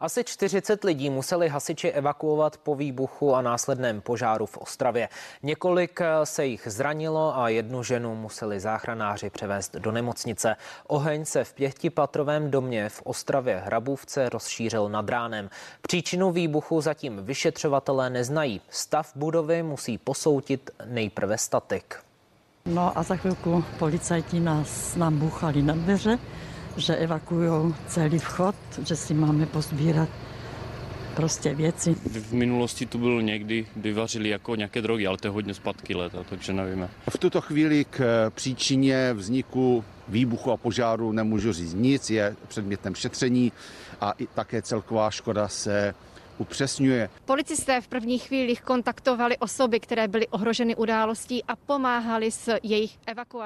Asi 40 lidí museli hasiči evakuovat po výbuchu a následném požáru v Ostravě. Několik se jich zranilo a jednu ženu museli záchranáři převést do nemocnice. Oheň se v pětipatrovém domě v Ostravě Hrabůvce rozšířil nad ránem. Příčinu výbuchu zatím vyšetřovatelé neznají. Stav budovy musí posoudit nejprve statik. No a za chvilku policajti nás nám búchali na dveře že evakuujú celý vchod, že si máme pozbírat prostě věci. V minulosti tu bylo někdy, kdy vařili jako nějaké drogy, ale to je hodně zpátky let, takže nevíme. V tuto chvíli k příčině vzniku výbuchu a požáru nemůžu říct nic, je předmětem šetření a i také celková škoda se upřesňuje. Policisté v prvních chvílích kontaktovali osoby, které byly ohroženy událostí a pomáhali s jejich evakuací.